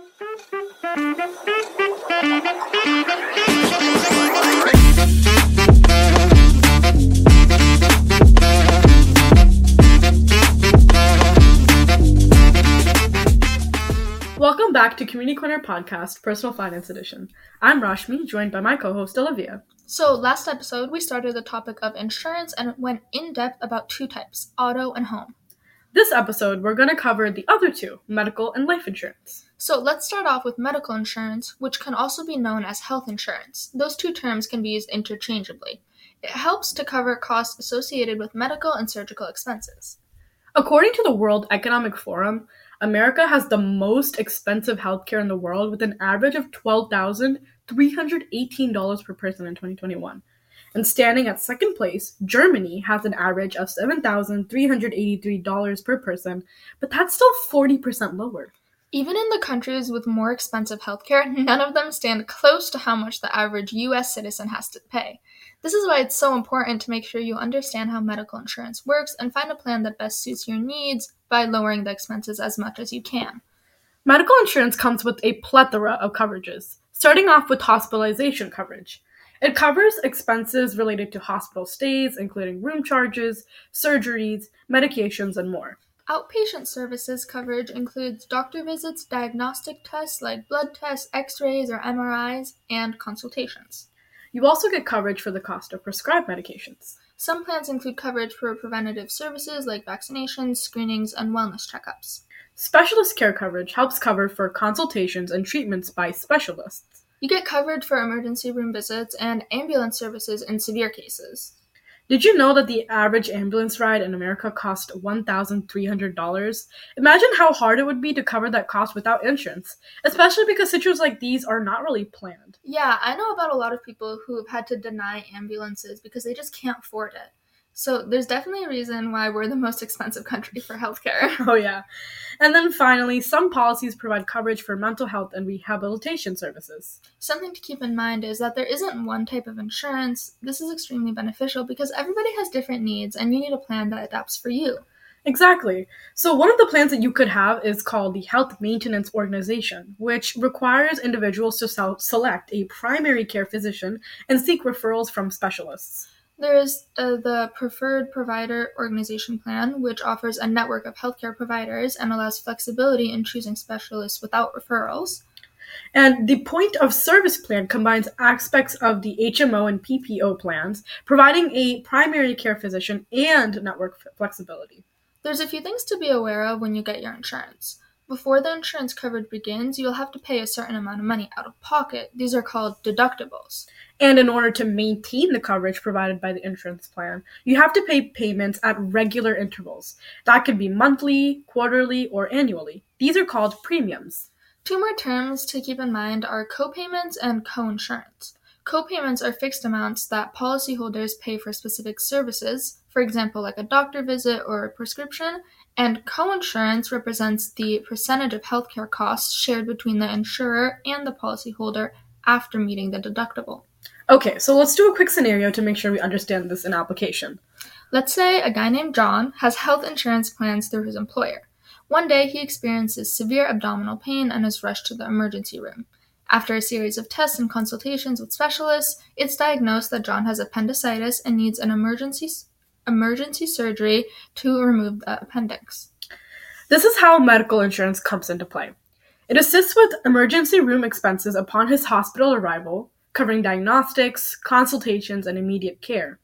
Welcome back to Community Corner Podcast, Personal Finance Edition. I'm Rashmi, joined by my co host Olivia. So, last episode, we started the topic of insurance and went in depth about two types auto and home. This episode, we're going to cover the other two medical and life insurance. So, let's start off with medical insurance, which can also be known as health insurance. Those two terms can be used interchangeably. It helps to cover costs associated with medical and surgical expenses. According to the World Economic Forum, America has the most expensive healthcare in the world with an average of $12,318 per person in 2021. And standing at second place, Germany has an average of $7,383 per person, but that's still 40% lower. Even in the countries with more expensive healthcare, none of them stand close to how much the average US citizen has to pay. This is why it's so important to make sure you understand how medical insurance works and find a plan that best suits your needs by lowering the expenses as much as you can. Medical insurance comes with a plethora of coverages, starting off with hospitalization coverage. It covers expenses related to hospital stays, including room charges, surgeries, medications, and more. Outpatient services coverage includes doctor visits, diagnostic tests like blood tests, x rays, or MRIs, and consultations. You also get coverage for the cost of prescribed medications. Some plans include coverage for preventative services like vaccinations, screenings, and wellness checkups. Specialist care coverage helps cover for consultations and treatments by specialists. You get coverage for emergency room visits and ambulance services in severe cases. Did you know that the average ambulance ride in America cost $1,300? Imagine how hard it would be to cover that cost without insurance, especially because situations like these are not really planned. Yeah, I know about a lot of people who have had to deny ambulances because they just can't afford it. So there's definitely a reason why we're the most expensive country for healthcare. Oh, yeah. And then finally, some policies provide coverage for mental health and rehabilitation services. Something to keep in mind is that there isn't one type of insurance. This is extremely beneficial because everybody has different needs and you need a plan that adapts for you. Exactly. So, one of the plans that you could have is called the Health Maintenance Organization, which requires individuals to select a primary care physician and seek referrals from specialists. There is uh, the Preferred Provider Organization Plan, which offers a network of healthcare providers and allows flexibility in choosing specialists without referrals. And the Point of Service Plan combines aspects of the HMO and PPO plans, providing a primary care physician and network flexibility. There's a few things to be aware of when you get your insurance. Before the insurance coverage begins, you'll have to pay a certain amount of money out of pocket. These are called deductibles. And in order to maintain the coverage provided by the insurance plan, you have to pay payments at regular intervals. That could be monthly, quarterly, or annually. These are called premiums. Two more terms to keep in mind are copayments and coinsurance. Copayments are fixed amounts that policyholders pay for specific services, for example, like a doctor visit or a prescription, and coinsurance represents the percentage of healthcare costs shared between the insurer and the policyholder after meeting the deductible. Okay, so let's do a quick scenario to make sure we understand this in application. Let's say a guy named John has health insurance plans through his employer. One day he experiences severe abdominal pain and is rushed to the emergency room. After a series of tests and consultations with specialists, it's diagnosed that John has appendicitis and needs an emergency emergency surgery to remove the appendix. This is how medical insurance comes into play. It assists with emergency room expenses upon his hospital arrival, covering diagnostics, consultations, and immediate care.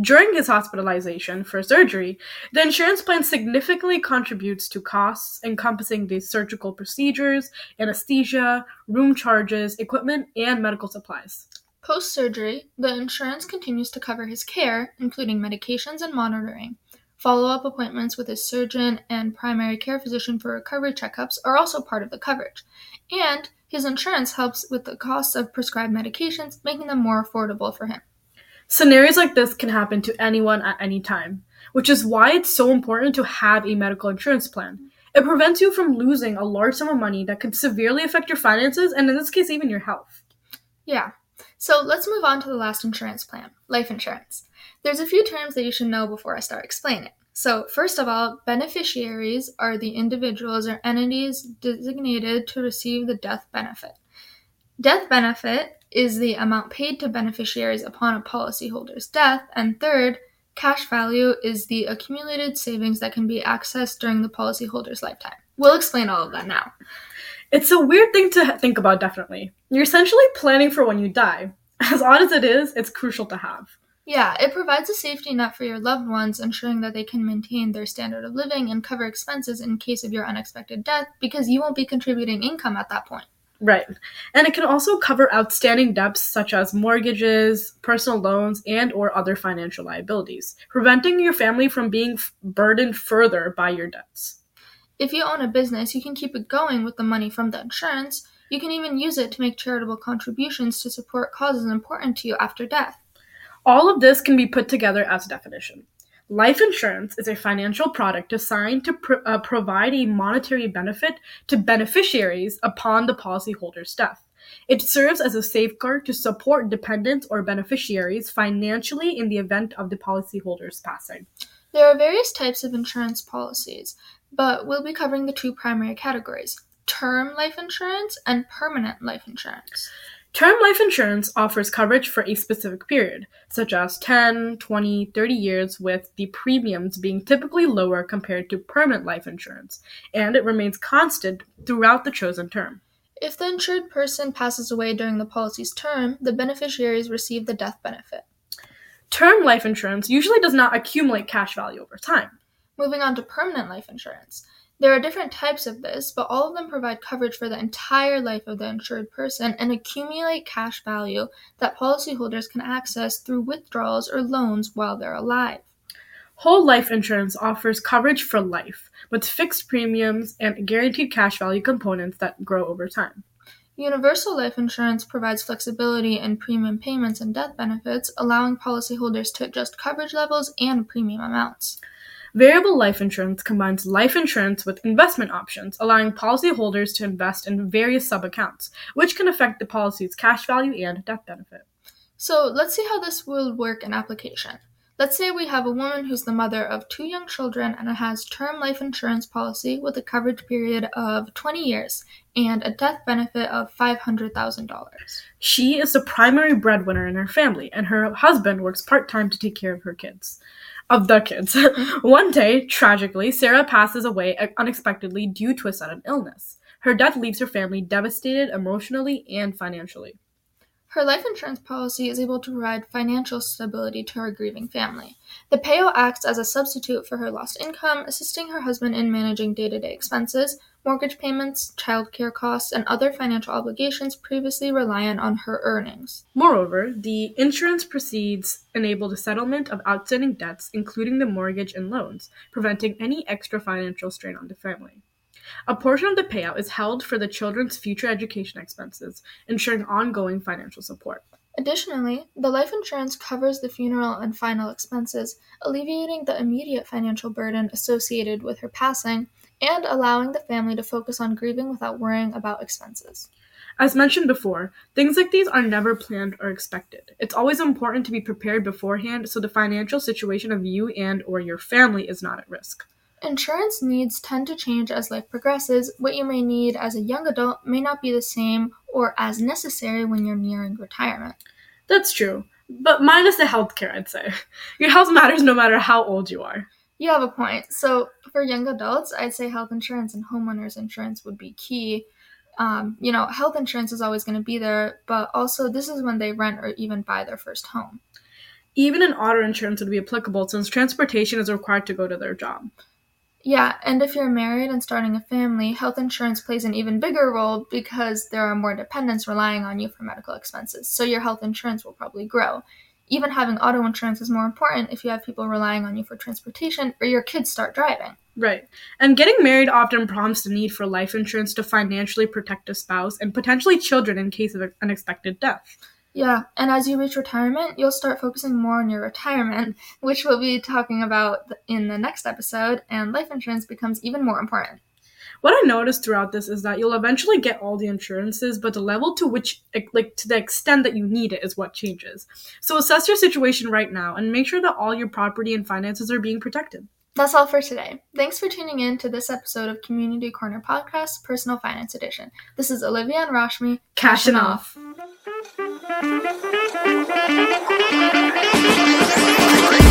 During his hospitalization for surgery, the insurance plan significantly contributes to costs encompassing the surgical procedures, anesthesia, room charges, equipment, and medical supplies. Post surgery, the insurance continues to cover his care, including medications and monitoring. Follow up appointments with his surgeon and primary care physician for recovery checkups are also part of the coverage. And his insurance helps with the costs of prescribed medications, making them more affordable for him. Scenarios like this can happen to anyone at any time, which is why it's so important to have a medical insurance plan. It prevents you from losing a large sum of money that can severely affect your finances and, in this case, even your health. Yeah, so let's move on to the last insurance plan life insurance. There's a few terms that you should know before I start explaining. So, first of all, beneficiaries are the individuals or entities designated to receive the death benefit. Death benefit is the amount paid to beneficiaries upon a policyholder's death. And third, cash value is the accumulated savings that can be accessed during the policyholder's lifetime. We'll explain all of that now. It's a weird thing to think about, definitely. You're essentially planning for when you die. As odd as it is, it's crucial to have. Yeah, it provides a safety net for your loved ones, ensuring that they can maintain their standard of living and cover expenses in case of your unexpected death because you won't be contributing income at that point. Right. And it can also cover outstanding debts such as mortgages, personal loans, and or other financial liabilities, preventing your family from being f- burdened further by your debts. If you own a business, you can keep it going with the money from the insurance. You can even use it to make charitable contributions to support causes important to you after death. All of this can be put together as a definition. Life insurance is a financial product designed to uh, provide a monetary benefit to beneficiaries upon the policyholder's death. It serves as a safeguard to support dependents or beneficiaries financially in the event of the policyholder's passing. There are various types of insurance policies, but we'll be covering the two primary categories term life insurance and permanent life insurance. Term life insurance offers coverage for a specific period, such as 10, 20, 30 years, with the premiums being typically lower compared to permanent life insurance, and it remains constant throughout the chosen term. If the insured person passes away during the policy's term, the beneficiaries receive the death benefit. Term life insurance usually does not accumulate cash value over time. Moving on to permanent life insurance. There are different types of this, but all of them provide coverage for the entire life of the insured person and accumulate cash value that policyholders can access through withdrawals or loans while they're alive. Whole life insurance offers coverage for life, with fixed premiums and guaranteed cash value components that grow over time. Universal life insurance provides flexibility in premium payments and death benefits, allowing policyholders to adjust coverage levels and premium amounts. Variable life insurance combines life insurance with investment options, allowing policyholders to invest in various sub-accounts, which can affect the policy's cash value and death benefit. So let's see how this will work in application. Let's say we have a woman who's the mother of two young children and has term life insurance policy with a coverage period of 20 years and a death benefit of $500,000. She is the primary breadwinner in her family, and her husband works part-time to take care of her kids of the kids. Mm-hmm. One day, tragically, Sarah passes away uh, unexpectedly due to a sudden illness. Her death leaves her family devastated emotionally and financially. Her life insurance policy is able to provide financial stability to her grieving family. The payout acts as a substitute for her lost income, assisting her husband in managing day to day expenses, mortgage payments, childcare costs, and other financial obligations previously reliant on her earnings. Moreover, the insurance proceeds enable the settlement of outstanding debts, including the mortgage and loans, preventing any extra financial strain on the family. A portion of the payout is held for the children's future education expenses, ensuring ongoing financial support. Additionally, the life insurance covers the funeral and final expenses, alleviating the immediate financial burden associated with her passing and allowing the family to focus on grieving without worrying about expenses. As mentioned before, things like these are never planned or expected. It's always important to be prepared beforehand so the financial situation of you and or your family is not at risk. Insurance needs tend to change as life progresses. What you may need as a young adult may not be the same or as necessary when you're nearing retirement. That's true, but minus the healthcare, I'd say. Your health matters no matter how old you are. You have a point. So, for young adults, I'd say health insurance and homeowners insurance would be key. Um, you know, health insurance is always going to be there, but also this is when they rent or even buy their first home. Even an auto insurance would be applicable since transportation is required to go to their job. Yeah, and if you're married and starting a family, health insurance plays an even bigger role because there are more dependents relying on you for medical expenses. So your health insurance will probably grow. Even having auto insurance is more important if you have people relying on you for transportation or your kids start driving. Right. And getting married often prompts the need for life insurance to financially protect a spouse and potentially children in case of unexpected death. Yeah, and as you reach retirement, you'll start focusing more on your retirement, which we'll be talking about in the next episode, and life insurance becomes even more important what I noticed throughout this is that you'll eventually get all the insurances, but the level to which, like, to the extent that you need it is what changes. So assess your situation right now and make sure that all your property and finances are being protected. That's all for today. Thanks for tuning in to this episode of Community Corner Podcast Personal Finance Edition. This is Olivia and Rashmi cashing off. off.